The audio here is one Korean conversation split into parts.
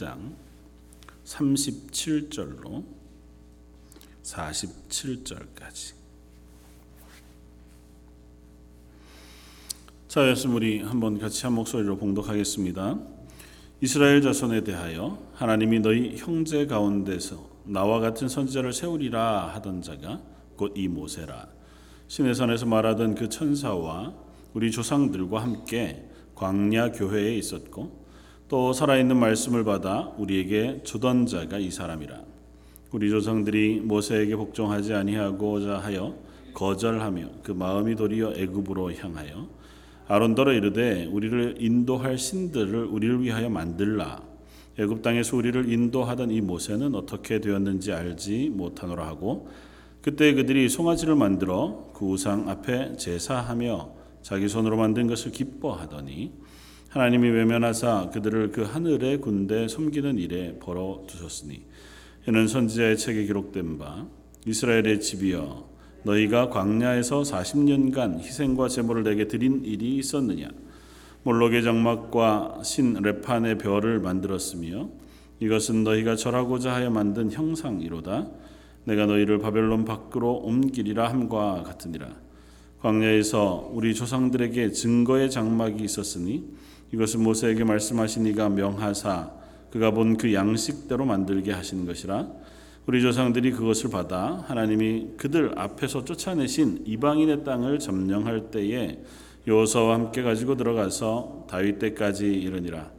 8장 37절로 47절까지. 자, 여러분 우리 한번 같이 한 목소리로 봉독하겠습니다. 이스라엘 자손에 대하여 하나님이 너희 형제 가운데서 나와 같은 선지자를 세우리라 하던 자가 곧 이 모세라. 신의 산에서 말하던 그 천사와 우리 조상들과 함께 광야 교회에 있었고 또 살아있는 말씀을 받아 우리에게 주던 자가 이 사람이라. 우리 조상들이 모세에게 복종하지 아니하고자 하여 거절하며 그 마음이 도리어 애굽으로 향하여 아론더러 이르되 우리를 인도할 신들을 우리를 위하여 만들라 애굽 땅에서 우리를 인도하던 이 모세는 어떻게 되었는지 알지 못하노라 하고 그때 그들이 송아지를 만들어 그 우상 앞에 제사하며 자기 손으로 만든 것을 기뻐하더니 하나님이 외면하사 그들을 그 하늘의 군대 섬기는 일에 벌어 두셨으니 이는 선지자의 책에 기록된 바 이스라엘의 집이여 너희가 광야에서 40년간 희생과 제물을 내게 드린 일이 있었느냐? 몰록의 장막과 신 레판의 별을 만들었으며 이것은 너희가 절하고자 하여 만든 형상이로다. 내가 너희를 바벨론 밖으로 옮기리라 함과 같으니라. 광야에서 우리 조상들에게 증거의 장막이 있었으니 이것은 모세에게 말씀하신 이가 명하사 그가 본 그 양식대로 만들게 하신 것이라 우리 조상들이 그것을 받아 하나님이 그들 앞에서 쫓아내신 이방인의 땅을 점령할 때에 여호수아와 함께 가지고 들어가서 다윗 때까지 이르니라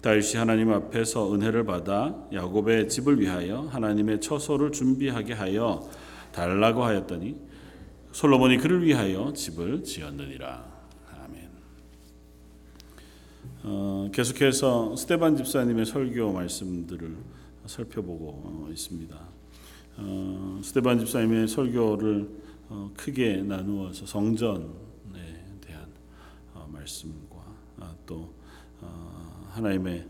다윗이 하나님 앞에서 은혜를 받아 야곱의 집을 위하여 하나님의 처소를 준비하게 하여 달라고 하였더니 솔로몬이 그를 위하여 집을 지었느니라. 어, 계속해서 스테반 집사님의 설교 말씀들을 살펴보고 어, 있습니다. 어, 스테반 집사님의 설교를 어, 크게 나누어서 성전에 대한 어, 말씀과 아, 또 어, 하나님의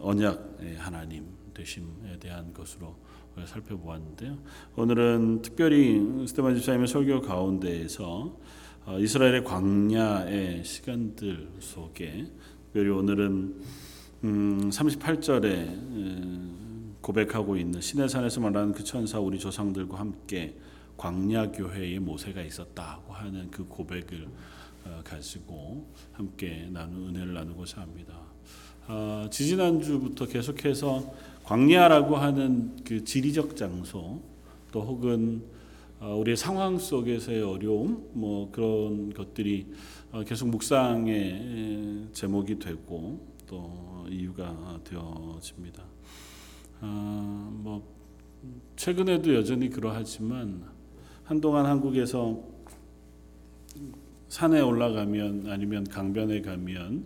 언약의 하나님 되심에 대한 것으로 살펴보았는데요. 오늘은 특별히 스테반 집사님의 설교 가운데에서 이스라엘의 광야의 시간들 속에 특별히 오늘은 음, 38절에 고백하고 있는 시내산에서 말하는 그 천사 우리 조상들과 함께 광야 교회에 모세가 있었다고 하는 그 고백을 어, 가지고 함께 나누 은혜를 나누고자 합니다. 어, 지지난 주부터 계속해서 광야라고 하는 그 지리적 장소 또 혹은 어, 우리의 상황 속에서의 어려움 뭐 그런 것들이 어, 계속 묵상의 제목이 되고 또 이유가 되어집니다. 아, 뭐 최근에도 여전히 그러하지만 한동안 한국에서 산에 올라가면 아니면 강변에 가면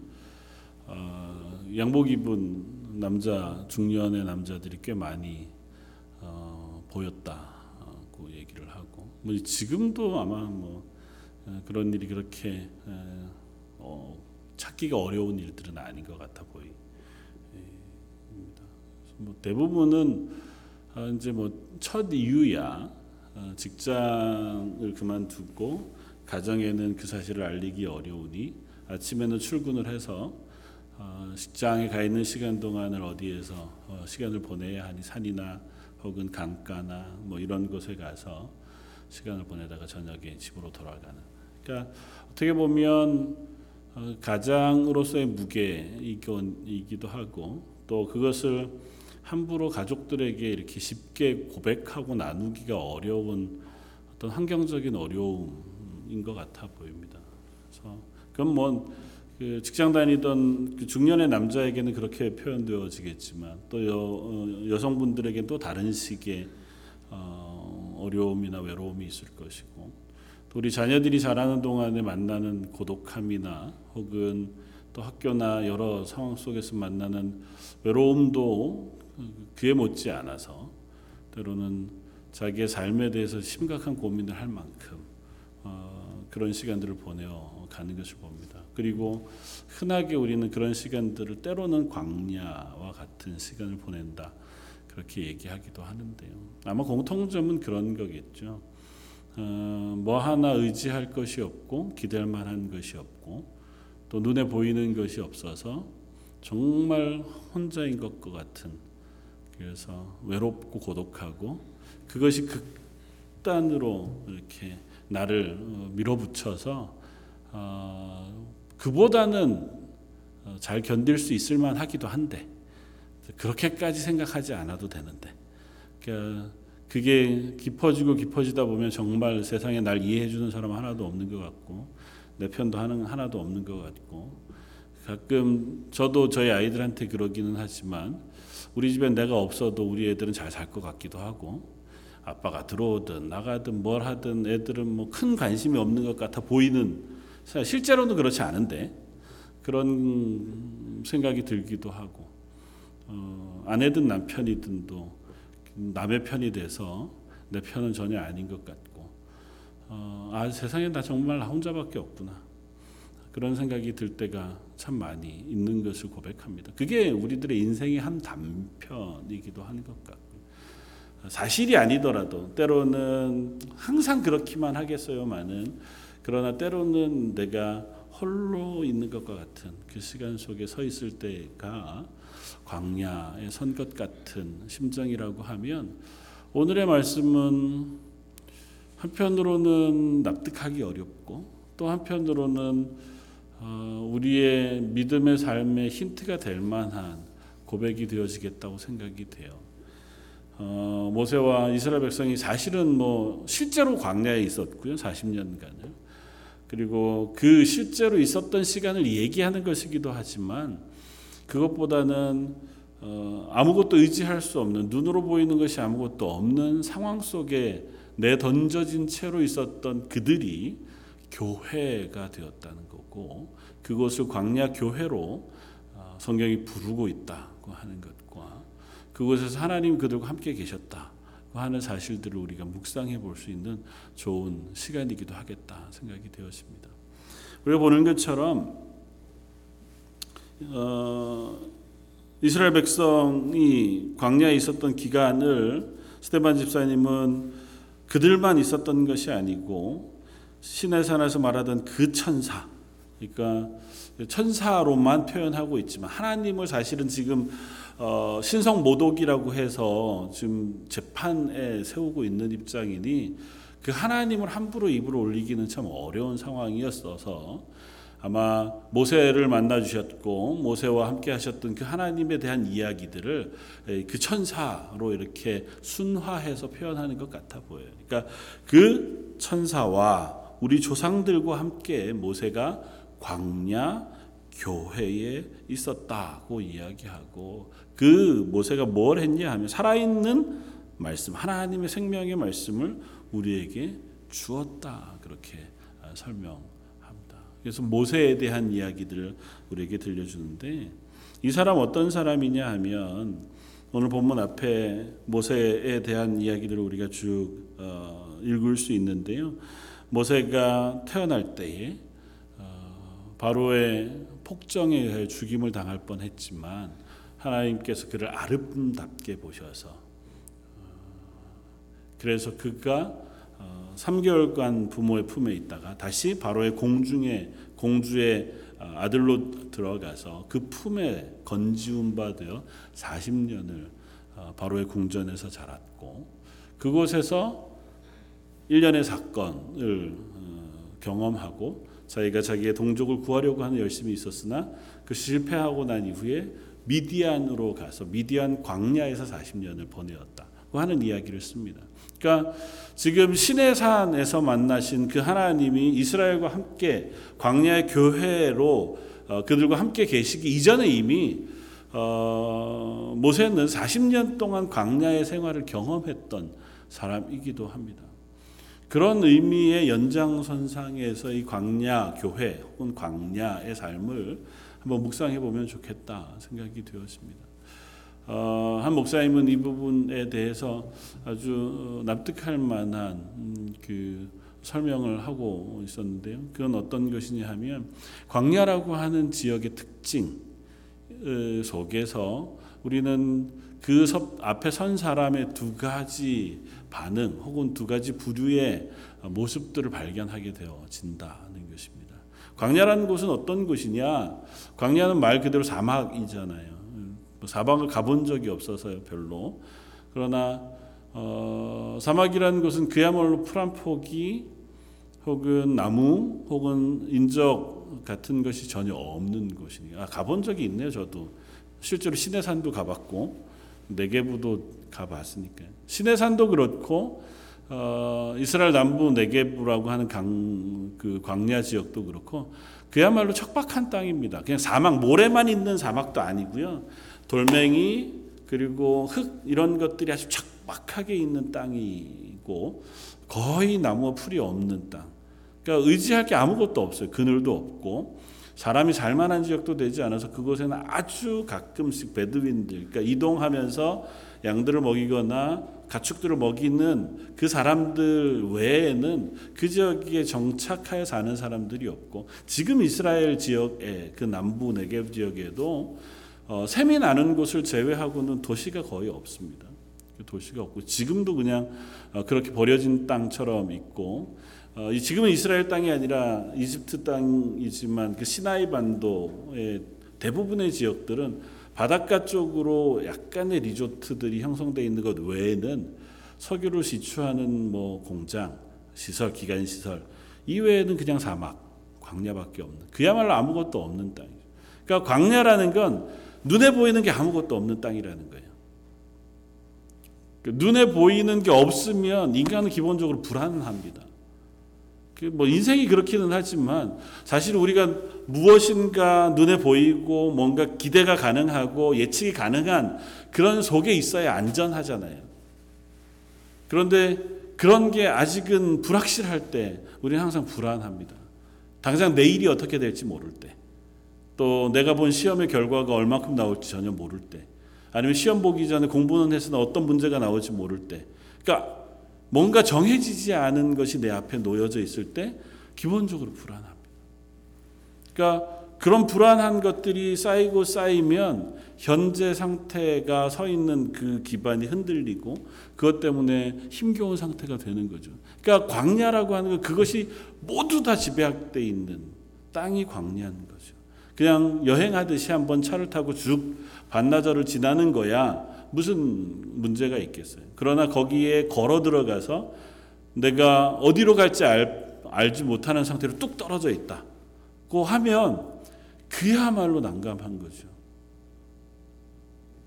어, 양복 입은 남자 중년의 남자들이 꽤 많이 어, 하고 뭐 지금도 아마 뭐 어, 그런 일이 그렇게 어, 어, 찾기가 어려운 일들은 아닌 것 같아 보입니다. 뭐 대부분은 이제 뭐 첫 이유야 직장을 그만두고 가정에는 그 사실을 알리기 어려우니 아침에는 출근을 해서 직장에 가 있는 시간 동안을 어디에서 시간을 보내야 하니 산이나 혹은 강가나 뭐 이런 곳에 가서 시간을 보내다가 저녁에 집으로 돌아가는 그러니까 어떻게 보면 어, 가장으로서의 무게이기도 하고 또 그것을 함부로 가족들에게 이렇게 쉽게 고백하고 나누기가 어려운 어떤 환경적인 어려움인 것 같아 보입니다. 그래서 그건 뭐그 직장 다니던 그 중년의 남자에게는 그렇게 표현되어지겠지만 또 여, 어, 여성분들에게 또 다른 식의 어, 어려움이나 외로움이 있을 것이고 또 우리 자녀들이 자라는 동안에 만나는 고독함이나 혹은 또 학교나 여러 상황 속에서 만나는 외로움도 그에 못지 않아서 때로는 자기의 삶에 대해서 심각한 고민을 할 만큼 어, 그런 시간들을 보내어 가는 것을 봅니다. 그리고 흔하게 우리는 그런 시간들을 때로는 광야와 같은 시간을 보낸다 그렇게 얘기하기도 하는데요. 아마 공통점은 그런 거겠죠. 어, 뭐 하나 의지할 것이 없고 기댈 만한 것이 없고 또 눈에 보이는 것이 없어서 정말 혼자인 것 같은 그래서 외롭고 고독하고 그것이 극단으로 이렇게 나를 어, 밀어붙여서 어, 그보다는 어, 잘 견딜 수 있을 만하기도 한데 그렇게까지 생각하지 않아도 되는데. 그러니까 그게 깊어지고 깊어지다 보면 정말 세상에 날 이해해 주는 사람 하나도 없는 것 같고 내 편도 하는 하나도 없는 것 같고. 가끔 저도 저희 아이들한테 그러기는 하지만 우리 집에 내가 없어도 우리 애들은 잘 살 것 같기도 하고 아빠가 들어오든 나가든 뭘 하든 애들은 뭐 큰 관심이 없는 것 같아 보이는 실제로는 그렇지 않은데 그런 생각이 들기도 하고 어, 아내든 남편이든도 남의 편이 돼서 내 편은 전혀 아닌 것 같고 어, 아 세상에 나 정말 나 혼자밖에 없구나 그런 생각이 들 때가 참 많이 있는 것을 고백합니다. 그게 우리들의 인생의 한 단편이기도 한것 같고 사실이 아니더라도 때로는 항상 그렇기만 하겠어요만은 그러나 때로는 내가 홀로 있는 것과 같은 그 시간 속에 서 있을 때가 광야에 선 것 같은 심정이라고 하면 오늘의 말씀은 한편으로는 납득하기 어렵고 또 한편으로는 어, 우리의 믿음의 삶의 힌트가 될 만한 고백이 되어지겠다고 생각이 돼요. 어, 모세와 이스라엘 백성이 사실은 뭐 실제로 광야에 있었고요, 40년간을. 그리고 그 실제로 있었던 시간을 얘기하는 것이기도 하지만 그것보다는 어, 아무것도 의지할 수 없는 눈으로 보이는 것이 아무것도 없는 상황 속에 내 던져진 채로 있었던 그들이 교회가 되었다는 거고 그것을 광야 교회로 어, 성경이 부르고 있다고 하는 것과 그곳에서 하나님 그들과 함께 계셨다고 하는 사실들을 우리가 묵상해 볼 수 있는 좋은 시간이기도 하겠다 생각이 되었습니다. 우리가 보는 것처럼 어, 이스라엘 백성이 광야에 있었던 기간을 스테반 집사님은 그들만 있었던 것이 아니고 시내산에서 말하던 그 천사, 그러니까 천사로만 표현하고 있지만 하나님을 사실은 지금 어, 신성 모독이라고 해서 지금 재판에 세우고 있는 입장이니 그 하나님을 함부로 입으로 올리기는 참 어려운 상황이었어서 아마 모세를 만나 주셨고 모세와 함께 하셨던 그 하나님에 대한 이야기들을 그 천사로 이렇게 순화해서 표현하는 것 같아 보여요. 그러니까 그 천사와 우리 조상들과 함께 모세가 광야 교회에 있었다고 이야기하고 그 모세가 뭘 했냐 하면 살아있는 말씀 하나님의 생명의 말씀을 우리에게 주었다 그렇게 설명. 그래서 모세에 대한 이야기들을 우리에게 들려주는데 이 사람 어떤 사람이냐 하면 오늘 본문 앞에 모세에 대한 이야기들을 우리가 쭉 어, 읽을 수 있는데요. 모세가 태어날 때에 어, 바로의 폭정에 의해 죽임을 당할 뻔했지만 하나님께서 그를 아름답게 보셔서 어, 그래서 그가 3개월간 부모의 품에 있다가 다시 바로의 공중에 공주의 어, 아들로 들어가서 그 품에 건지움 받으 40년을 어, 바로의 궁전에서 자랐고 그곳에서 일련의 사건을 어, 경험하고 자기가 자기의 동족을 구하려고 하는 열심이 있었으나 그 실패하고 난 이후에 미디안으로 가서 미디안 광야에서 40년을 보내었다고 하는 이야기를 씁니다. 그러니까 지금 시내산에서 만나신 그 하나님이 이스라엘과 함께 광야의 교회로 어, 그들과 함께 계시기 이전에 이미 어, 모세는 40년 동안 광야의 생활을 경험했던 사람이기도 합니다. 그런 의미의 연장선상에서 이 광야 교회 혹은 광야의 삶을 한번 묵상해 보면 좋겠다 생각이 되었습니다. 어, 한 목사님은 이 부분에 대해서 아주 납득할 만한 음, 그 설명을 하고 있었는데요. 그건 어떤 것이냐 하면 광야라고 하는 지역의 특징 어, 속에서 우리는 그 앞에 선 사람의 두 가지 반응 혹은 두 가지 부류의 모습들을 발견하게 되어진다는 것입니다. 광야라는 곳은 어떤 곳이냐? 광야는 말 그대로 사막이잖아요. 뭐 사막을 가본 적이 없어서요, 별로. 그러나 어, 사막이라는 곳은 그야말로 풀한 포기 혹은 나무 혹은 인적 같은 것이 전혀 없는 곳이니까 아, 가본 적이 있네요, 저도. 실제로 시내산도 가봤고 네게부도 가봤으니까요. 시내산도 그렇고 어, 이스라엘 남부 네게부라고 하는 강 그 광야 지역도 그렇고 그야말로 척박한 땅입니다. 그냥 사막 모래만 있는 사막도 아니고요. 돌멩이 그리고 흙 이런 것들이 아주 척박하게 있는 땅이고 거의 나무와 풀이 없는 땅. 그러니까 의지할 게 아무것도 없어요. 그늘도 없고 사람이 살 만한 지역도 되지 않아서 그곳에는 아주 가끔씩 베드윈들, 그러니까 이동하면서 양들을 먹이거나 가축들을 먹이는 그 사람들 외에는 그 지역에 정착하여 사는 사람들이 없고 지금 이스라엘 지역의 그 남부 네게브 지역에도 어, 샘이 나는 곳을 제외하고는 도시가 거의 없습니다. 그 도시가 없고 지금도 그냥 어, 그렇게 버려진 땅처럼 있고 어, 이 지금은 이스라엘 땅이 아니라 이집트 땅이지만 그 시나이 반도의 대부분의 지역들은 바닷가 쪽으로 약간의 리조트들이 형성되어 있는 것 외에는 석유를 시추하는 뭐 공장, 시설, 기간 시설 이외에는 그냥 사막, 광야밖에 없는 그야말로 아무것도 없는 땅이죠. 그러니까 광야라는 건 눈에 보이는 게 아무것도 없는 땅이라는 거예요. 그러니까 눈에 보이는 게 없으면 인간은 기본적으로 불안합니다. 뭐 인생이 그렇기는 하지만 사실 우리가 무엇인가 눈에 보이고 뭔가 기대가 가능하고 예측이 가능한 그런 속에 있어야 안전하잖아요. 그런데 그런 게 아직은 불확실할 때 우리는 항상 불안합니다. 당장 내일이 어떻게 될지 모를 때, 또 내가 본 시험의 결과가 얼마큼 나올지 전혀 모를 때, 아니면 시험 보기 전에 공부는 해서 어떤 문제가 나올지 모를 때, 그러니까 뭔가 정해지지 않은 것이 내 앞에 놓여져 있을 때 기본적으로 불안합니다. 그러니까 그런 불안한 것들이 쌓이고 쌓이면 현재 상태가 서 있는 그 기반이 흔들리고 그것 때문에 힘겨운 상태가 되는 거죠. 그러니까 광야라고 하는 건 그것이 모두 다 집약돼 있는 땅이 광야인 거죠. 그냥 여행하듯이 한번 차를 타고 쭉 반나절을 지나는 거야 무슨 문제가 있겠어요. 그러나 거기에 걸어 들어가서 내가 어디로 갈지 알, 알지 못하는 상태로 뚝 떨어져 있다고 하면 그야말로 난감한 거죠.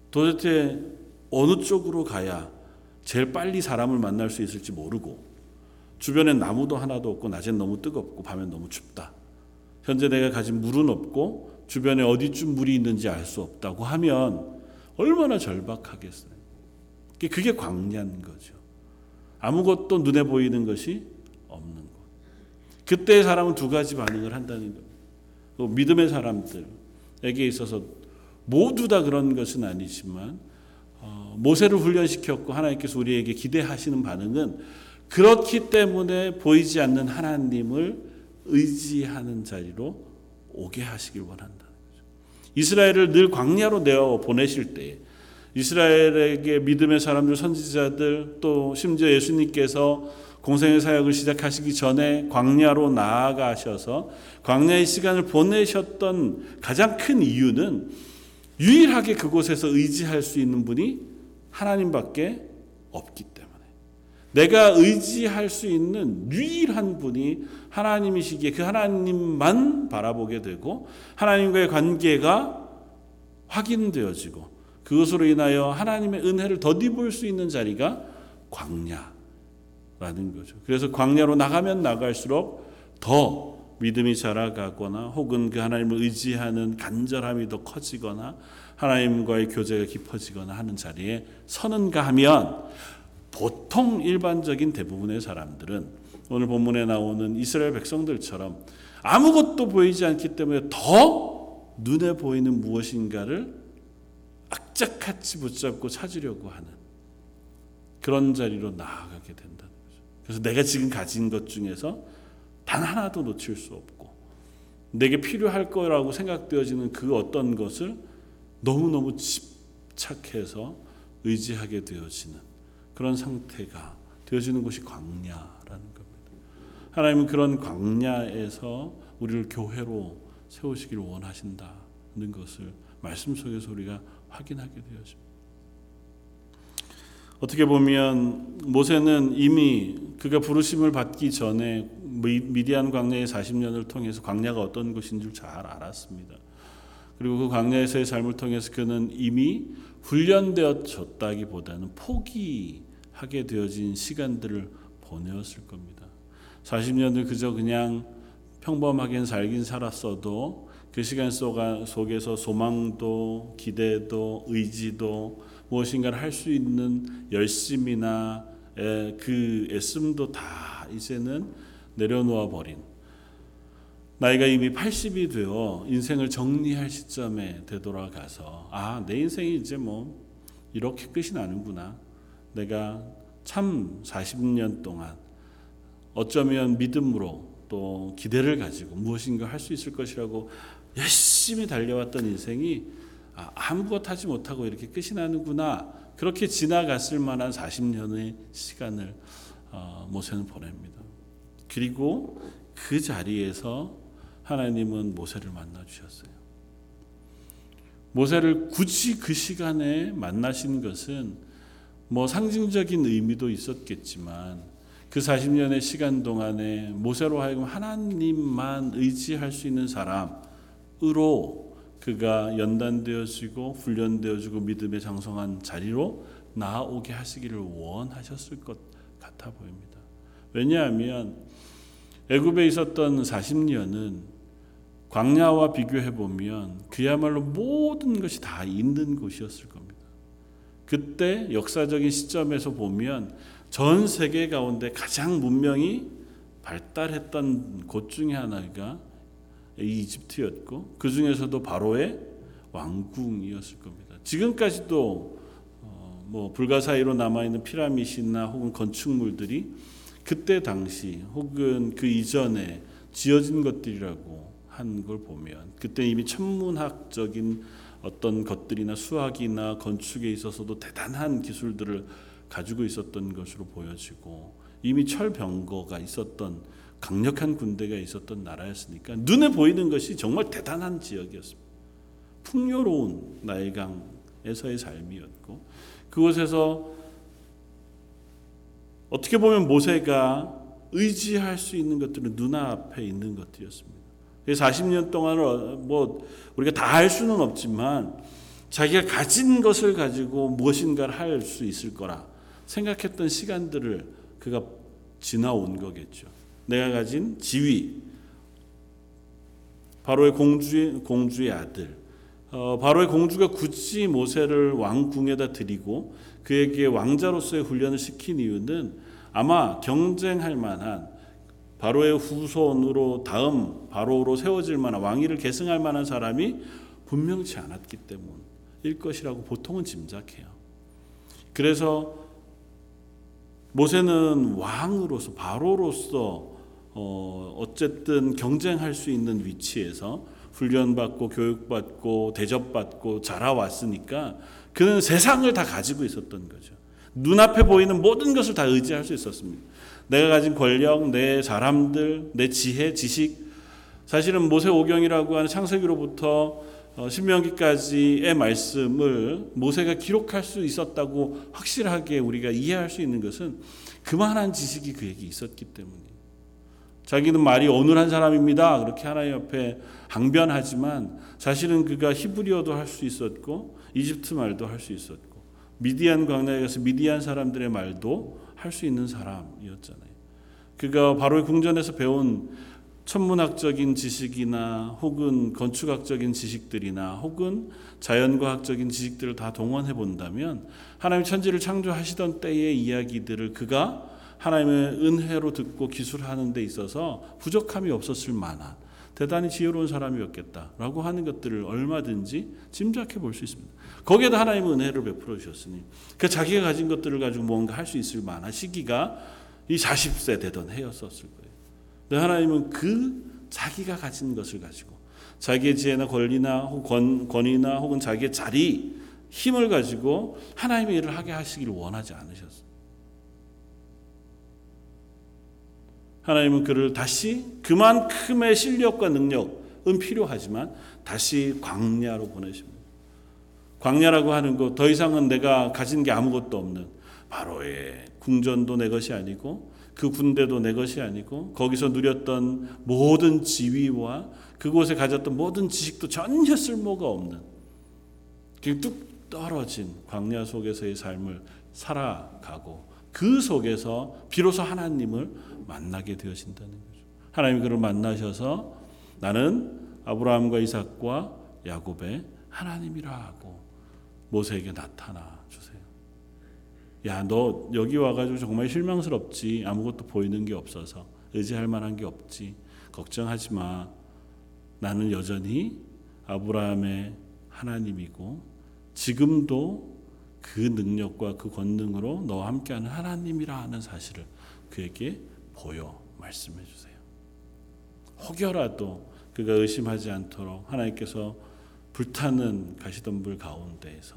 도대체 어느 쪽으로 가야 제일 빨리 사람을 만날 수 있을지 모르고 주변엔 나무도 하나도 없고 낮엔 너무 뜨겁고 밤엔 너무 춥다. 현재 내가 가진 물은 없고 주변에 어디쯤 물이 있는지 알 수 없다고 하면 얼마나 절박하겠어요. 그게 광야인 거죠. 아무것도 눈에 보이는 것이 없는 것. 그때 사람은 두 가지 반응을 한다는 겁니다. 믿음의 사람들에게 있어서 모두 다 그런 것은 아니지만 어, 모세를 훈련시켰고 하나님께서 우리에게 기대하시는 반응은 그렇기 때문에 보이지 않는 하나님을 의지하는 자리로 오게 하시길 원한다는 거죠. 이스라엘을 늘 광야로 내어 보내실 때 이스라엘에게 믿음의 사람들 선지자들 또 심지어 예수님께서 공생의 사역을 시작하시기 전에 광야로 나아가셔서 광야의 시간을 보내셨던 가장 큰 이유는 유일하게 그곳에서 의지할 수 있는 분이 하나님밖에 없기 때문에 내가 의지할 수 있는 유일한 분이 하나님이시기에 그 하나님만 바라보게 되고 하나님과의 관계가 확인되어지고 그것으로 인하여 하나님의 은혜를 덧입을 수 있는 자리가 광야 라는 거죠. 그래서 광야로 나가면 나갈수록 더 믿음이 자라가거나 혹은 그 하나님을 의지하는 간절함이 더 커지거나 하나님과의 교제가 깊어지거나 하는 자리에 서는가 하면 보통 일반적인 대부분의 사람들은 오늘 본문에 나오는 이스라엘 백성들처럼 아무것도 보이지 않기 때문에 더 눈에 보이는 무엇인가를 악착같이 붙잡고 찾으려고 하는 그런 자리로 나아가게 된다. 그래서 내가 지금 가진 것 중에서 단 하나도 놓칠 수 없고 내게 필요할 거라고 생각되어지는 그 어떤 것을 너무너무 집착해서 의지하게 되어지는 그런 상태가 되어지는 것이 겁니다. 하나님은 그런 광야에서 우리를 교회로 세우시기를 원하신다는 것을 말씀 속에서 우리가 확인하게 되어집니다. 어떻게 보면 모세는 이미 그가 부르심을 받기 전에 미디안 광야의 40년을 통해서 광야가 어떤 것인 줄 잘 알았습니다. 그리고 그 광야에서의 삶을 통해서 그는 이미 훈련되어졌다기보다는 포기하게 되어진 시간들을 보내었을 겁니다. 40년을 그저 그냥 평범하게 살긴 살았어도 그 시간 속에서 소망도 기대도 의지도 무엇인가를 할 수 있는 열심이나 그 애씀도 다 이제는 내려놓아 버린 나이가 이미 80이 되어 인생을 정리할 시점에 되돌아가서 아, 내 인생이 이제 뭐 이렇게 끝이 나는구나. 내가 참 40년 동안 어쩌면 믿음으로 또 기대를 가지고 무엇인가 할 수 있을 것이라고 열심히 달려왔던 인생이 아, 아무것 하지 못하고 이렇게 끝이 나는구나. 그렇게 지나갔을 만한 40년의 시간을 어, 모세는 보냅니다. 그리고 그 자리에서 하나님은 모세를 만나 주셨어요. 모세를 굳이 그 시간에 만나신 것은 뭐 상징적인 의미도 있었겠지만 그 40년의 시간 동안에 모세로 하여금 하나님만 의지할 수 있는 사람으로 그가 연단되어지고 훈련되어지고 믿음의 장성한 자리로 나아오게 하시기를 원하셨을 것 같아 보입니다. 왜냐하면 애굽에 있었던 40년은 광야와 비교해 보면 그야말로 모든 것이 다 있는 곳이었을 겁니다. 그때 역사적인 시점에서 보면 전 세계 가운데 가장 문명이 발달했던 곳 중에 하나가 이집트였고 그 중에서도 바로의 왕궁이었을 겁니다. 지금까지도 어, 뭐 불가사의로 남아 있는 피라미드나 혹은 건축물들이 그때 당시 혹은 그 이전에 지어진 것들이라고 한 걸 보면 그때 이미 천문학적인 어떤 것들이나 수학이나 건축에 있어서도 대단한 기술들을 가지고 있었던 것으로 보여지고 이미 철병거가 있었던 강력한 군대가 있었던 나라였으니까 눈에 보이는 것이 정말 대단한 지역이었습니다. 풍요로운 나일강에서의 삶이었고 그곳에서 어떻게 보면 모세가 의지할 수 있는 것들은 눈앞에 있는 것들이었습니다. 40년 동안을 뭐 우리가 다 할 수는 없지만 자기가 가진 것을 가지고 무엇인가를 할 수 있을 거라 생각했던 시간들을 그가 지나온 거겠죠. 내가 가진 지위, 바로의 공주의 공주의 아들, 어, 바로의 공주가 굳이 모세를 왕궁에다 드리고 그에게 왕자로서의 훈련을 시킨 이유는 아마 경쟁할 만한 바로의 후손으로 다음 바로로 세워질 만한 왕위를 계승할 만한 사람이 분명치 않았기 때문일 것이라고 보통은 짐작해요. 그래서 모세는 왕으로서 바로로서 어 어쨌든 경쟁할 수 있는 위치에서 훈련받고 교육받고 대접받고 자라왔으니까 그는 세상을 다 가지고 있었던 거죠. 눈앞에 보이는 모든 것을 다 의지할 수 있었습니다. 내가 가진 권력, 내 사람들, 내 지혜, 지식. 사실은 모세 오경이라고 하는 창세기로부터 어, 신명기까지의 말씀을 모세가 기록할 수 있었다고 확실하게 우리가 이해할 수 있는 것은 그만한 지식이 그에게 있었기 때문이에요. 자기는 말이 어눌한 사람입니다. 그렇게 하나님 앞에 항변하지만 사실은 그가 히브리어도 할 수 있었고 이집트 말도 할 수 있었고 미디안 광야에 가서 미디안 사람들의 말도 할 수 있는 사람이었잖아요. 그가 바로의 궁전에서 배운 천문학적인 지식이나 혹은 건축학적인 지식들이나 혹은 자연과학적인 지식들을 다 동원해 본다면 하나님 천지를 창조하시던 때의 이야기들을 그가 하나님의 은혜로 듣고 기술하는 데 있어서 부족함이 없었을 만한 대단히 지혜로운 사람이었겠다라고 하는 것들을 얼마든지 짐작해 볼 수 있습니다. 거기에다 하나님은 은혜를 베풀어 주셨으니 그 자기가 가진 것들을 가지고 뭔가 할 수 있을 만한 시기가 이 40세 되던 해였었을 거예요. 근데 하나님은 그 자기가 가진 것을 가지고 자기의 지혜나 권리나 권, 권위나 혹은 자기의 자리, 힘을 가지고 하나님의 일을 하게 하시기를 원하지 않으셨어요. 하나님은 그를 다시 그만큼의 실력과 능력은 필요하지만 다시 광야로 보내십니다. 광야라고 하는 것 더 이상은 내가 가진 게 아무것도 없는 바로의 궁전도 내 것이 아니고 그 군대도 내 것이 아니고 거기서 누렸던 모든 지위와 그곳에 가졌던 모든 지식도 전혀 쓸모가 없는 뚝 떨어진 광야 속에서의 삶을 살아가고 그 속에서 비로소 하나님을 만나게 되어진다는 거죠. 하나님이 그를 만나셔서 나는 아브라함과 이삭과 야곱의 하나님이라 하고 모세에게 나타나. 야, 너 여기 와가지고 정말 실망스럽지. 아무것도 보이는 게 없어서 의지할 만한 게 없지. 걱정하지 마. 나는 여전히 아브라함의 하나님이고 지금도 그 능력과 그 권능으로 너와 함께하는 하나님이라 하는 사실을 그에게 보여 말씀해 주세요. 혹여라도 그가 의심하지 않도록 하나님께서 불타는 가시덤불 가운데에서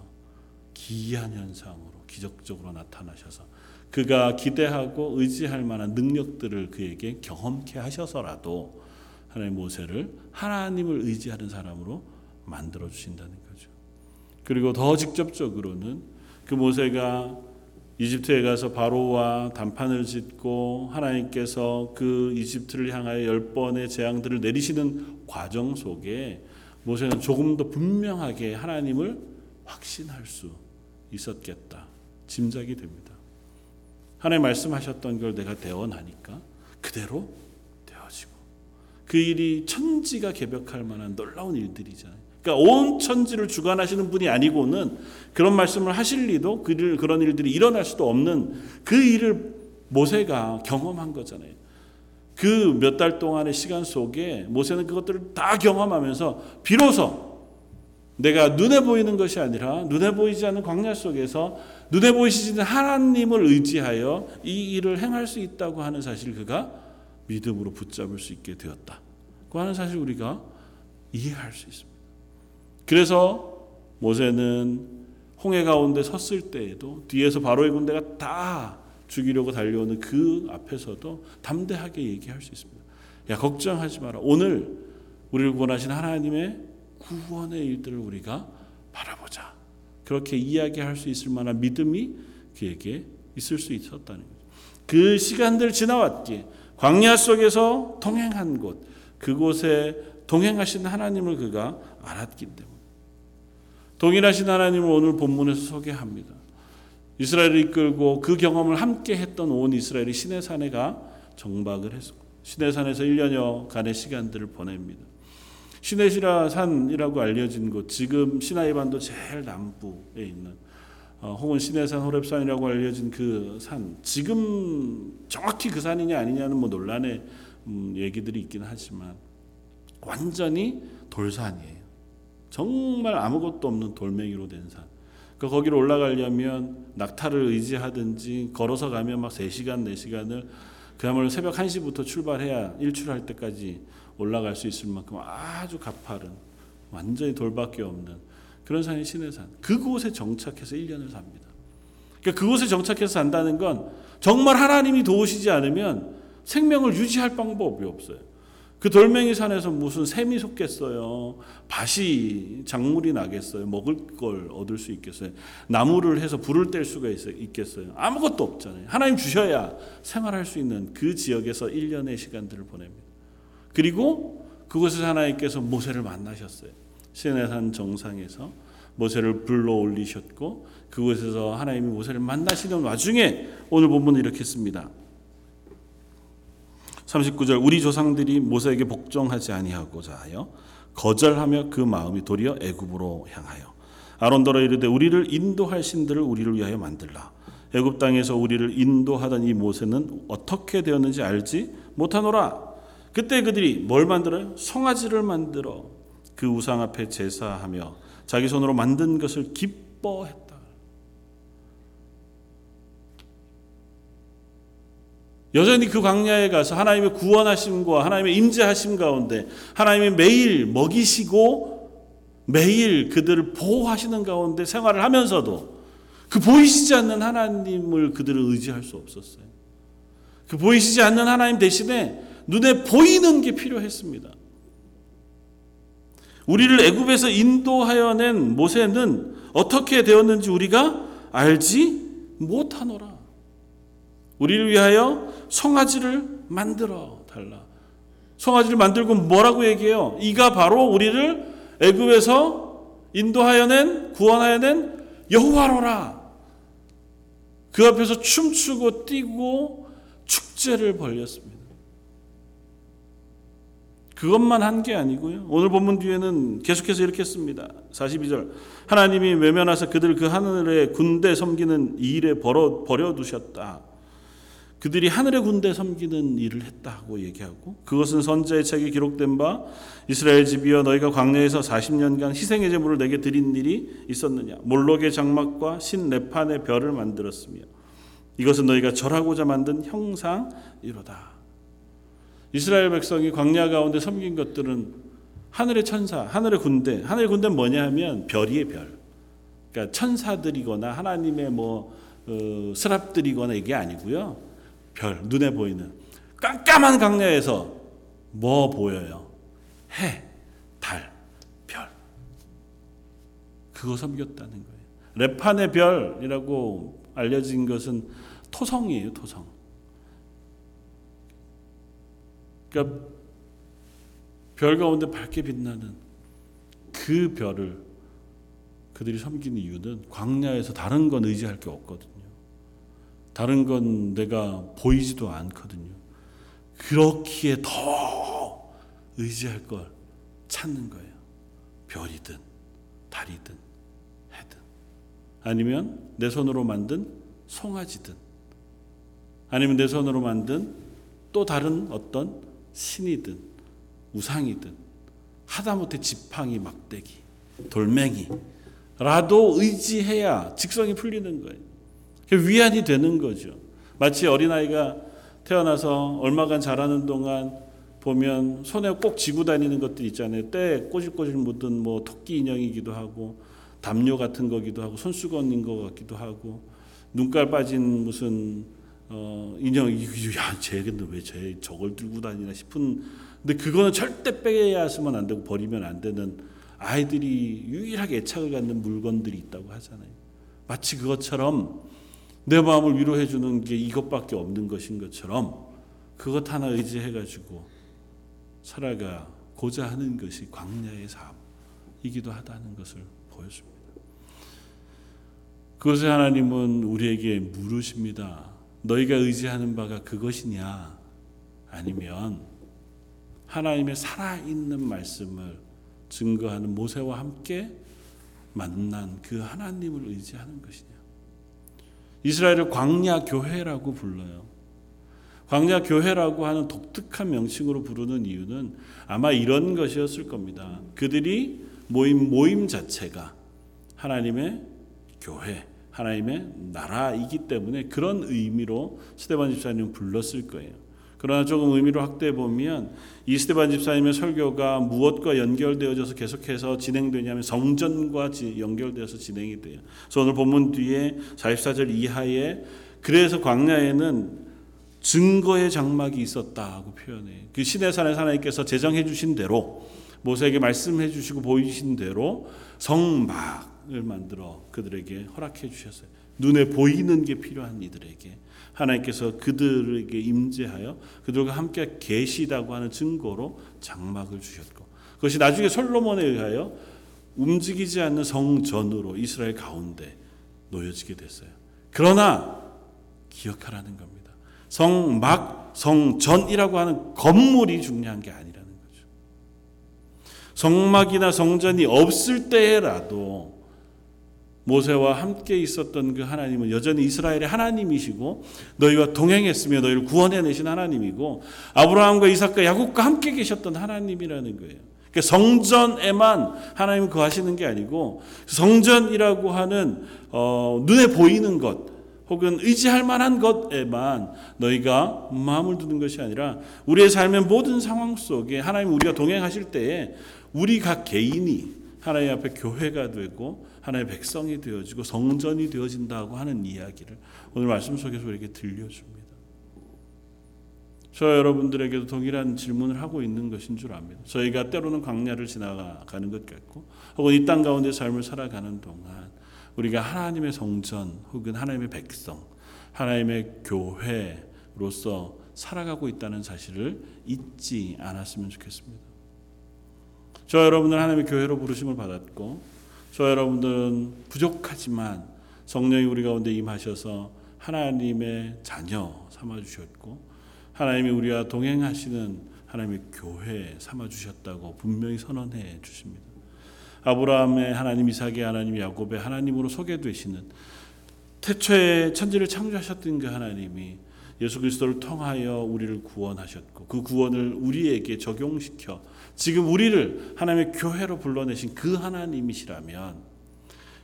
기이한 현상으로 기적적으로 나타나셔서 그가 기대하고 의지할 만한 능력들을 그에게 경험케 하셔서라도 하나님 모세를 하나님을 의지하는 사람으로 만들어 주신다는 거죠. 그리고 더 직접적으로는 그 모세가 이집트에 가서 바로와 단판을 짓고 하나님께서 그 이집트를 향하여 열 번의 재앙들을 내리시는 과정 속에 모세는 조금 더 분명하게 하나님을 확신할 수 있었겠다. 짐작이 됩니다. 하나님 말씀하셨던 걸 내가 대언하니까 그대로 되어지고 그 일이 천지가 개벽할 만한 놀라운 일들이잖아요. 그러니까 온 천지를 주관하시는 분이 아니고는 그런 말씀을 하실 리도 그런 일들이 일어날 수도 없는 그 일을 모세가 경험한 거잖아요. 그 몇 달 동안의 시간 속에 모세는 그것들을 다 경험하면서 비로소 내가 눈에 보이는 것이 아니라 눈에 보이지 않는 광야 속에서 눈에 보이시는 하나님을 의지하여 이 일을 행할 수 있다고 하는 사실 그가 믿음으로 붙잡을 수 있게 되었다. 그 하는 사실 우리가 이해할 수 있습니다. 그래서 모세는 홍해 가운데 섰을 때에도 뒤에서 바로의 군대가 다 죽이려고 달려오는 그 앞에서도 담대하게 얘기할 수 있습니다. 야 걱정하지 마라. 오늘 우리를 구원하신 하나님의 구원의 일들을 우리가 바라보자. 그렇게 이야기할 수 있을 만한 믿음이 그에게 있을 수 있었다는 거죠. 그 시간들 지나왔기에 광야 속에서 동행한 곳 그곳에 동행하신 하나님을 그가 알았기 때문에 동일하신 하나님을 오늘 본문에서 소개합니다. 이스라엘을 이끌고 그 경험을 함께 했던 온 이스라엘이 시내산에가 정박을 했고 시내산에서 1년여 간의 시간들을 보냅니다. 시내시라 산이라고 알려진 곳 지금 시나이반도 제일 남부에 있는 어, 혹은 시내산 호랩산이라고 알려진 그 산 지금 정확히 그 산이냐 아니냐는 뭐 논란의 음, 얘기들이 있긴 하지만 완전히 돌산이에요. 정말 아무것도 없는 돌멩이로 된 산. 그 거기로 올라가려면 낙타를 의지하든지 걸어서 가면 막 3시간, 4시간을 그야말로 새벽 1시부터 출발해야 일출할 때까지 올라갈 수 있을 만큼 아주 가파른 완전히 돌밖에 없는 그런 산이 신해산. 그곳에 정착해서 1년을 삽니다. 그러니까 그곳에 정착해서 산다는 건 정말 하나님이 도우시지 않으면 생명을 유지할 방법이 없어요. 그 돌멩이 산에서 무슨 샘이 솟겠어요. 밭이 작물이 나겠어요. 먹을 걸 얻을 수 있겠어요. 나무를 해서 불을 뗄 수가 있겠어요. 아무것도 없잖아요. 하나님 주셔야 생활할 수 있는 그 지역에서 1년의 시간들을 보냅니다. 그리고 그곳에서 하나님께서 모세를 만나셨어요. 시내산 정상에서 모세를 불러 올리셨고 그곳에서 하나님이 모세를 만나시는 와중에 오늘 본문은 이렇게 씁니다. 39절 우리 조상들이 모세에게 복종하지 아니하고자 하여 거절하며 그 마음이 도리어 애굽으로 향하여 아론더러 이르되 우리를 인도할 신들을 우리를 위하여 만들라 애굽 땅에서 우리를 인도하던 이 모세는 어떻게 되었는지 알지 못하노라 그때 그들이 뭘 만들어요? 송아지를 만들어 그 우상 앞에 제사하며 자기 손으로 만든 것을 기뻐했다. 여전히 그 광야에 가서 하나님의 구원하심과 하나님의 임재하심 가운데 하나님의 매일 먹이시고 매일 그들을 보호하시는 가운데 생활을 하면서도 그 보이시지 않는 하나님을 그들을 의지할 수 없었어요. 그 보이시지 않는 하나님 대신에 눈에 보이는 게 필요했습니다. 우리를 애굽에서 인도하여 낸 모세는 어떻게 되었는지 우리가 알지 못하노라. 우리를 위하여 송아지를 만들어 달라. 송아지를 만들고 뭐라고 얘기해요? 이가 바로 우리를 애굽에서 인도하여 낸 구원하여 낸 여호와로라. 그 앞에서 춤추고 뛰고 축제를 벌였습니다. 그것만 한 게 아니고요. 오늘 본문 뒤에는 계속해서 이렇게 씁니다. 42절. 하나님이 외면하사 그들 그 하늘의 군대 섬기는 일에 버려, 버려두셨다. 그들이 하늘의 군대 섬기는 일을 했다고 얘기하고 그것은 선자의 책에 기록된 바 이스라엘 집이여 너희가 광야에서 40년간 희생의 제물을 내게 드린 일이 있었느냐 몰록의 장막과 신 레판의 별을 만들었으며 이것은 너희가 절하고자 만든 형상이로다 이스라엘 백성이 광야 가운데 섬긴 것들은 하늘의 천사, 하늘의 군대, 하늘의 군대는 뭐냐 하면 별이의 별. 그러니까 천사들이거나 하나님의 뭐 어, 스랍들이거나 이게 아니고요. 별, 눈에 보이는 깜깜한 광야에서 뭐 보여요? 해, 달, 별. 그거 섬겼다는 거예요. 레판의 별이라고 알려진 것은 토성이에요, 토성. 그러니까 별 가운데 밝게 빛나는 그 별을 그들이 섬기는 이유는 광야에서 다른 건 의지할 게 없거든요. 다른 건 내가 보이지도 않거든요. 그렇기에 더 의지할 걸 찾는 거예요. 별이든 달이든 해든 아니면 내 손으로 만든 송아지든 아니면 내 손으로 만든 또 다른 어떤 신이든 우상이든 하다못해 지팡이 막대기 돌멩이라도 의지해야 직성이 풀리는 거예요. 위안이 되는 거죠. 마치 어린아이가 태어나서 얼마간 자라는 동안 보면 손에 꼭 쥐고 다니는 것들 있잖아요. 때 꼬질꼬질 묻은 뭐 토끼 인형이기도 하고 담요 같은 거기도 하고 손수건인 것 같기도 하고 눈깔 빠진 무슨 어, 인형 야 쟤는 왜쟤 저걸 들고 다니나 싶은 근데 그거는 절대 빼야서만 안 되고 버리면 안 되는 아이들이 유일하게 애착을 갖는 물건들이 있다고 하잖아요. 마치 그것처럼 내 마음을 위로해 주는 게 이것밖에 없는 것인 것처럼 그것 하나 의지해 가지고 살아가고자 하는 것이 광야의 삶이기도 하다는 것을 보여줍니다. 그것을 하나님은 우리에게 물으십니다. 너희가 의지하는 바가 그것이냐? 아니면 하나님의 살아있는 말씀을 증거하는 모세와 함께 만난 그 하나님을 의지하는 것이냐? 이스라엘을 광야 교회라고 불러요. 광야 교회라고 하는 독특한 명칭으로 부르는 이유는 아마 이런 것이었을 겁니다. 그들이 모임 모임 자체가 하나님의 교회, 하나님의 나라이기 때문에 그런 의미로 스테반 집사님 불렀을 거예요. 그러나 조금 의미로 확대해 보면 이 스테반 집사님의 설교가 무엇과 연결되어져서 계속해서 진행되냐면 성전과 연결되어서 진행이 돼요. 그래서 오늘 본문 뒤에 44절 이하에 그래서 광야에는 증거의 장막이 있었다고 표현해. 그 시내산에 하나님께서 제정해 주신 대로 모세에게 말씀해 주시고 보이신 대로 성막 을 만들어 그들에게 허락해 주셨어요. 눈에 보이는 게 필요한 이들에게 하나님께서 그들에게 임재하여 그들과 함께 계시다고 하는 증거로 장막을 주셨고 그것이 나중에 솔로몬에 의하여 움직이지 않는 성전으로 이스라엘 가운데 놓여지게 됐어요. 그러나 기억하라는 겁니다. 성막, 성전이라고 하는 건물이 중요한 게 아니라는 거죠. 성막이나 성전이 없을 때라도 모세와 함께 있었던 그 하나님은 여전히 이스라엘의 하나님이시고 너희와 동행했으며 너희를 구원해 내신 하나님이고 아브라함과 이삭과 야곱과 함께 계셨던 하나님이라는 거예요. 그러니까 성전에만 하나님은 거하시는 게 아니고 성전이라고 하는 어, 눈에 보이는 것 혹은 의지할 만한 것에만 너희가 마음을 두는 것이 아니라 우리의 삶의 모든 상황 속에 하나님 우리가 동행하실 때에 우리 각 개인이 하나님 앞에 교회가 되고 하나님의 백성이 되어지고 성전이 되어진다고 하는 이야기를 오늘 말씀 속에서 우리에게 들려줍니다. 저 여러분들에게도 동일한 질문을 하고 있는 것인 줄 압니다. 저희가 때로는 광야를 지나가는 것 같고 혹은 이 땅 가운데 삶을 살아가는 동안 우리가 하나님의 성전 혹은 하나님의 백성, 하나님의 교회로서 살아가고 있다는 사실을 잊지 않았으면 좋겠습니다. 저 여러분은 하나님의 교회로 부르심을 받았고 저 여러분들은 부족하지만 성령이 우리 가운데 임하셔서 하나님의 자녀 삼아 주셨고 하나님이 우리와 동행하시는 하나님의 교회 삼아 주셨다고 분명히 선언해 주십니다. 아브라함의 하나님, 이삭의 하나님, 야곱의 하나님으로 소개되시는 태초에 천지를 창조하셨던 그 하나님이 예수 그리스도를 통하여 우리를 구원하셨고 그 구원을 우리에게 적용시켜 지금 우리를 하나님의 교회로 불러내신 그 하나님이시라면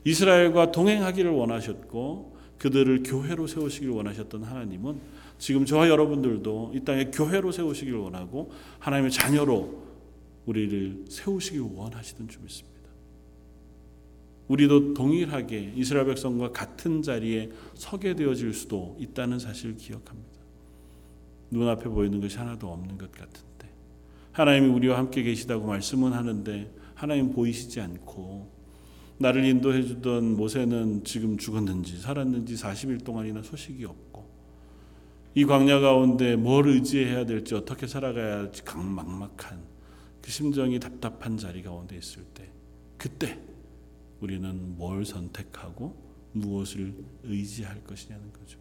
이스라엘과 동행하기를 원하셨고 그들을 교회로 세우시길 원하셨던 하나님은 지금 저와 여러분들도 이 땅에 교회로 세우시길 원하고 하나님의 자녀로 우리를 세우시길 원하시던 줄 믿습니다. 우리도 동일하게 이스라엘 백성과 같은 자리에 서게 되어질 수도 있다는 사실을 기억합니다. 눈앞에 보이는 것이 하나도 없는 것 같은데 하나님이 우리와 함께 계시다고 말씀은 하는데 하나님 보이시지 않고 나를 인도해 주던 모세는 지금 죽었는지 살았는지 40일 동안이나 소식이 없고 이 광야 가운데 뭘 의지해야 될지 어떻게 살아가야 할지 막막한 그 심정이 답답한 자리 가운데 있을 때 그때 우리는 뭘 선택하고 무엇을 의지할 것이냐는 거죠.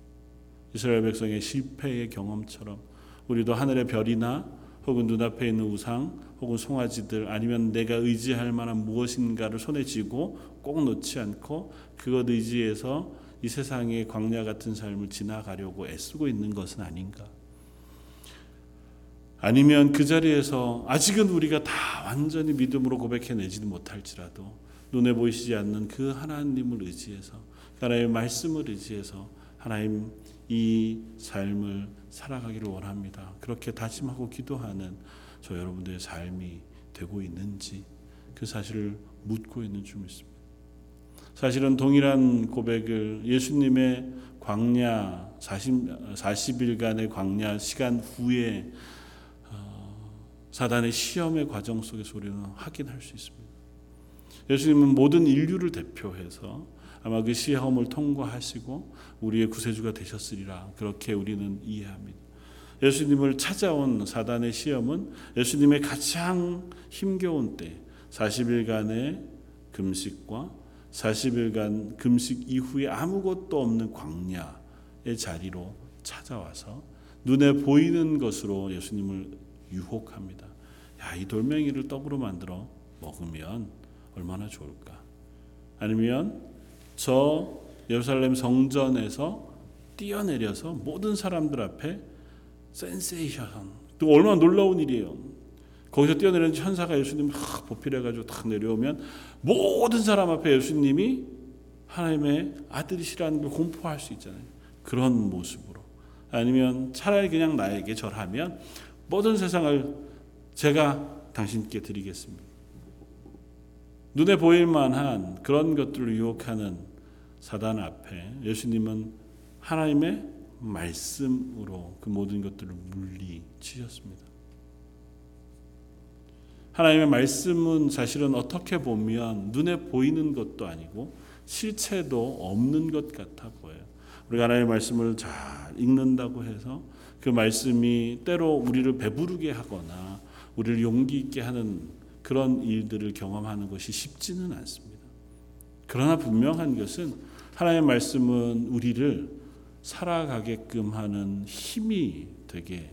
이스라엘 백성의 실패의 경험처럼 우리도 하늘의 별이나 혹은 눈앞에 있는 우상 혹은 송아지들 아니면 내가 의지할 만한 무엇인가를 손에 쥐고 꼭 놓지 않고 그것 의지해서 이 세상의 광야 같은 삶을 지나가려고 애쓰고 있는 것은 아닌가? 아니면 그 자리에서 아직은 우리가 다 완전히 믿음으로 고백해내지는 못할지라도 눈에 보이시지 않는 그 하나님을 의지해서 하나님의 말씀을 의지해서 하나님 이 삶을 살아가기를 원합니다. 그렇게 다짐하고 기도하는 저 여러분들의 삶이 되고 있는지 그 사실을 묻고 있는 줄 믿습니다. 사실은 동일한 고백을 예수님의 광야 40, 40일간의 광야 시간 후에 어, 사단의 시험의 과정 속에서 우리는 확인할 수 있습니다. 예수님은 모든 인류를 대표해서 아마 그 시험을 통과하시고 우리의 구세주가 되셨으리라 그렇게 우리는 이해합니다. 예수님을 찾아온 사단의 시험은 예수님의 가장 힘겨운 때 40일간의 금식과 40일간 금식 이후에 아무것도 없는 광야의 자리로 찾아와서 눈에 보이는 것으로 예수님을 유혹합니다. 야, 이 돌멩이를 떡으로 만들어 먹으면 얼마나 좋을까? 아니면 저 예루살렘 성전에서 뛰어내려서 모든 사람들 앞에 센세이션 또 얼마나 놀라운 일이에요. 거기서 뛰어내리는 천사가 예수님 막 보필해가지고 탁 내려오면 모든 사람 앞에 예수님이 하나님의 아들이시라는 걸 공포할 수 있잖아요. 그런 모습으로 아니면 차라리 그냥 나에게 절하면 모든 세상을 제가 당신께 드리겠습니다. 눈에 보일 만한 그런 것들을 유혹하는 사단 앞에 예수님은 하나님의 말씀으로 그 모든 것들을 물리치셨습니다. 하나님의 말씀은 사실은 어떻게 보면 눈에 보이는 것도 아니고 실체도 없는 것 같아 보여요. 우리가 하나님의 말씀을 잘 읽는다고 해서 그 말씀이 때로 우리를 배부르게 하거나 우리를 용기 있게 하는 그런 일들을 경험하는 것이 쉽지는 않습니다. 그러나 분명한 것은 하나님의 말씀은 우리를 살아가게끔 하는 힘이 되게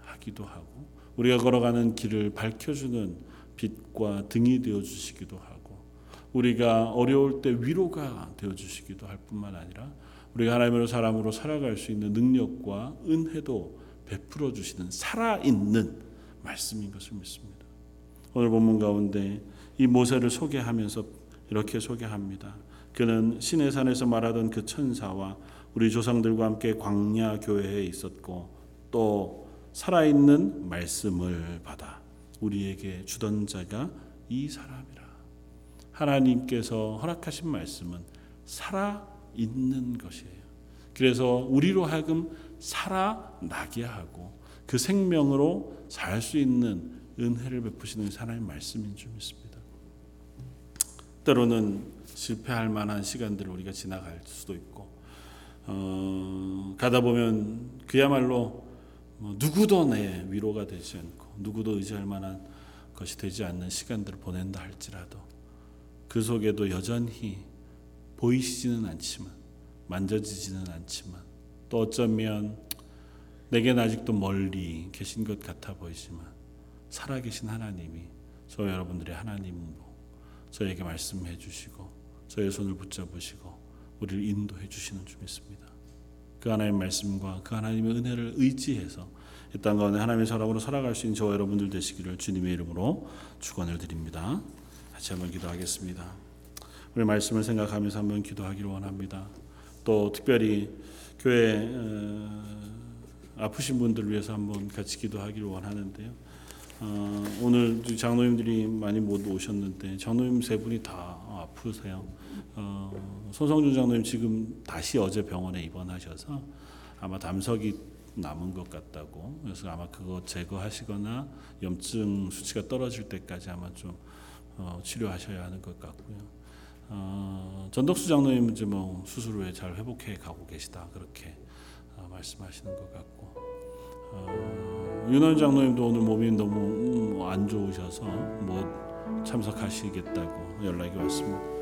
하기도 하고 우리가 걸어가는 길을 밝혀주는 빛과 등이 되어 주시기도 하고 우리가 어려울 때 위로가 되어 주시기도 할 뿐만 아니라 우리가 하나님으로 사람으로 살아갈 수 있는 능력과 은혜도 베풀어 주시는 살아있는 말씀인 것을 믿습니다. 오늘 본문 가운데 이 모세를 소개하면서 이렇게 소개합니다. 그는 신의 산에서 말하던 그 천사와 우리 조상들과 함께 광야 교회에 있었고 또 살아있는 말씀을 받아 우리에게 주던 자가 이 사람이라. 하나님께서 허락하신 말씀은 살아 있는 것이에요. 그래서 우리로 하여금 살아나게 하고 그 생명으로 살 수 있는 은혜를 베푸시는 하나님 말씀인 줄 믿습니다. 때로는 실패할 만한 시간들을 우리가 지나갈 수도 있고 어, 가다 보면 그야말로 뭐 누구도 내 위로가 되지 않고 누구도 의지할 만한 것이 되지 않는 시간들을 보낸다 할지라도 그 속에도 여전히 보이시지는 않지만 만져지지는 않지만 또 어쩌면 내겐 아직도 멀리 계신 것 같아 보이지만 살아계신 하나님이 저 여러분들의 하나님으로 저에게 말씀해 주시고 저의 손을 붙잡으시고 우리를 인도해 주시는 줄 믿습니다. 그 하나님의 말씀과 그 하나님의 은혜를 의지해서 이 땅 가운데 하나님의 사랑으로 살아갈 수 있는 저와 여러분들 되시기를 주님의 이름으로 축원을 드립니다. 같이 한번 기도하겠습니다. 우리 말씀을 생각하면서 한번 기도하기를 원합니다. 또 특별히 교회 어, 아프신 분들 위해서 한번 같이 기도하기를 원하는데요. 어, 오늘 장로님들이 많이 못 오셨는데 장로님 세 분이 다 아프세요. 어, 손성준 장로님 지금 다시 어제 병원에 입원하셔서 아마 담석이 남은 것 같다고 그래서 아마 그거 제거하시거나 염증 수치가 떨어질 때까지 아마 좀 어, 치료하셔야 하는 것 같고요. 어, 전덕수 장로님 이제 뭐 수술 후에 잘 회복해 가고 계시다 그렇게 어, 말씀하시는 것 같고 어, 윤원 장로님도 오늘 몸이 너무 음, 안 좋으셔서 못 참석하시겠다고 연락이 왔습니다.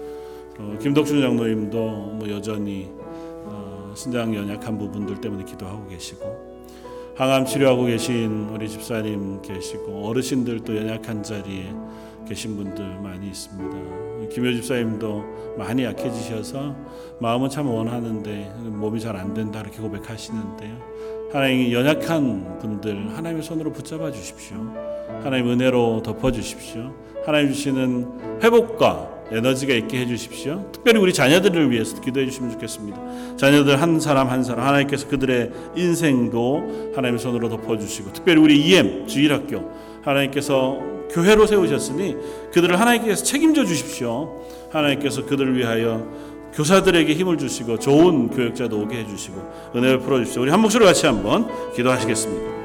어, 김덕준 장로님도 뭐 여전히 어, 신장 연약한 부분들 때문에 기도하고 계시고 항암 치료하고 계신 우리 집사님 계시고 어르신들도 연약한 자리에 계신 분들 많이 있습니다. 김효 집사님도 많이 약해지셔서 마음은 참 원하는데 몸이 잘 안 된다 이렇게 고백하시는데요. 하나님 연약한 분들 하나님의 손으로 붙잡아 주십시오. 하나님 은혜로 덮어 주십시오. 하나님 주시는 회복과 에너지가 있게 해 주십시오. 특별히 우리 자녀들을 위해서 기도해 주시면 좋겠습니다. 자녀들 한 사람 한 사람 하나님께서 그들의 인생도 하나님의 손으로 덮어 주시고 특별히 우리 EM 주일학교 하나님께서 교회로 세우셨으니 그들을 하나님께서 책임져 주십시오. 하나님께서 그들을 위하여 교사들에게 힘을 주시고 좋은 교육자도 오게 해주시고 은혜를 풀어주십시오. 우리 한 목소리 같이 한번 기도하시겠습니다.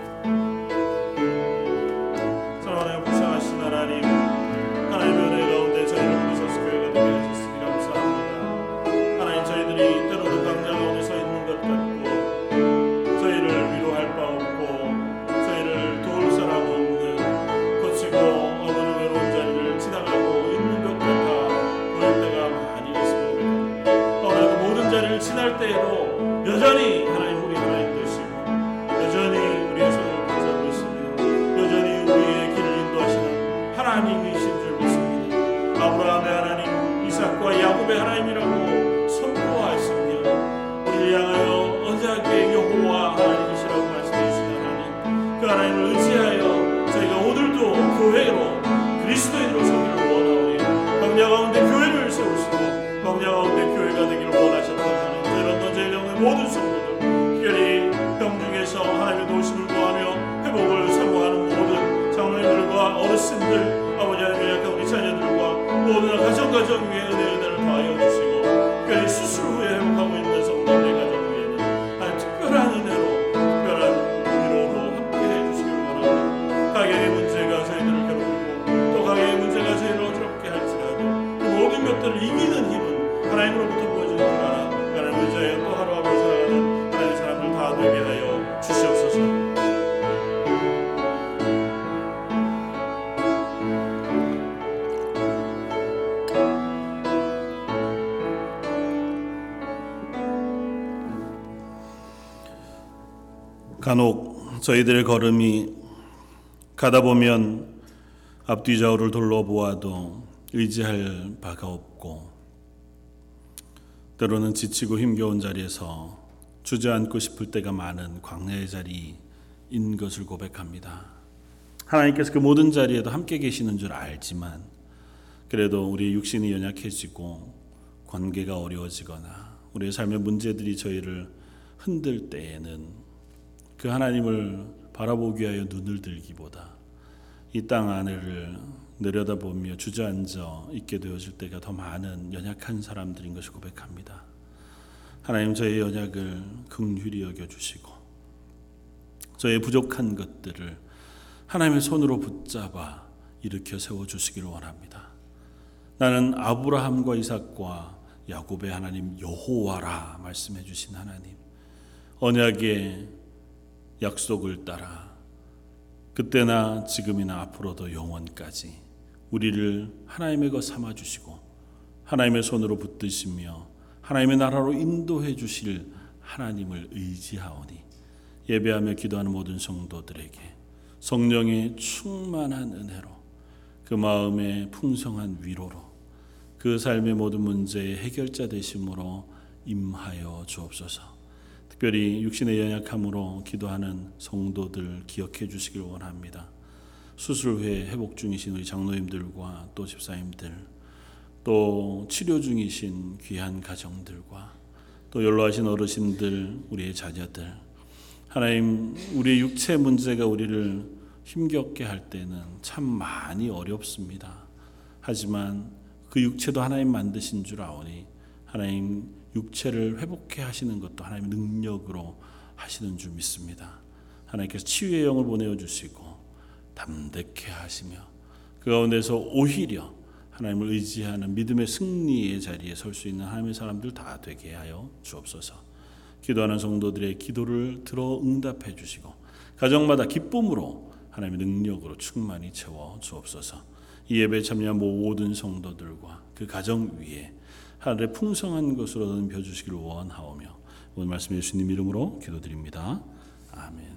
간혹 저희들의 걸음이 가다 보면 앞뒤 좌우를 둘러보아도 의지할 바가 없고 때로는 지치고 힘겨운 자리에서 주저앉고 싶을 때가 많은 광야의 자리인 것을 고백합니다. 하나님께서 그 모든 자리에도 함께 계시는 줄 알지만 그래도 우리의 육신이 연약해지고 관계가 어려워지거나 우리의 삶의 문제들이 저희를 흔들 때에는 그 하나님을 바라보기 위하여 눈을 들기보다 이 땅 안을 내려다보며 주저앉아 있게 되어질 때가 더 많은 연약한 사람들인 것을 고백합니다. 하나님 저의 연약을 긍휼히 여겨 주시고 저의 부족한 것들을 하나님의 손으로 붙잡아 일으켜 세워 주시기를 원합니다. 나는 아브라함과 이삭과 야곱의 하나님 여호와라 말씀해 주신 하나님 언약의 약속을 따라 그때나 지금이나 앞으로도 영원까지 우리를 하나님의 것 삼아 주시고 하나님의 손으로 붙드시며 하나님의 나라로 인도해 주실 하나님을 의지하오니 예배하며 기도하는 모든 성도들에게 성령의 충만한 은혜로 그 마음의 풍성한 위로로 그 삶의 모든 문제의 해결자 되심으로 임하여 주옵소서. 특별히 육신의 연약함으로 기도하는 성도들 기억해 주시길 원합니다. 수술 후에 회복 중이신 우리 장로님들과 또 집사님들, 또 치료 중이신 귀한 가정들과 또 연로하신 어르신들, 우리의 자녀들, 하나님 우리의 육체 문제가 우리를 힘겹게 할 때는 참 많이 어렵습니다. 하지만 그 육체도 하나님 만드신 줄 아오니 하나님 육체를 회복해 하시는 것도 하나님 능력으로 하시는 줄 믿습니다. 하나님께서 치유의 영을 보내어 주시고 담대케 하시며 그 가운데서 오히려 하나님을 의지하는 믿음의 승리의 자리에 설 수 있는 하나님의 사람들 다 되게 하여 주옵소서. 기도하는 성도들의 기도를 들어 응답해 주시고 가정마다 기쁨으로 하나님의 능력으로 충만히 채워 주옵소서. 이 예배에 참여한 모든 성도들과 그 가정 위에 하늘의 풍성한 것으로 넘겨 주시기를 원하오며 오늘 말씀 예수님 이름으로 기도드립니다. 아멘.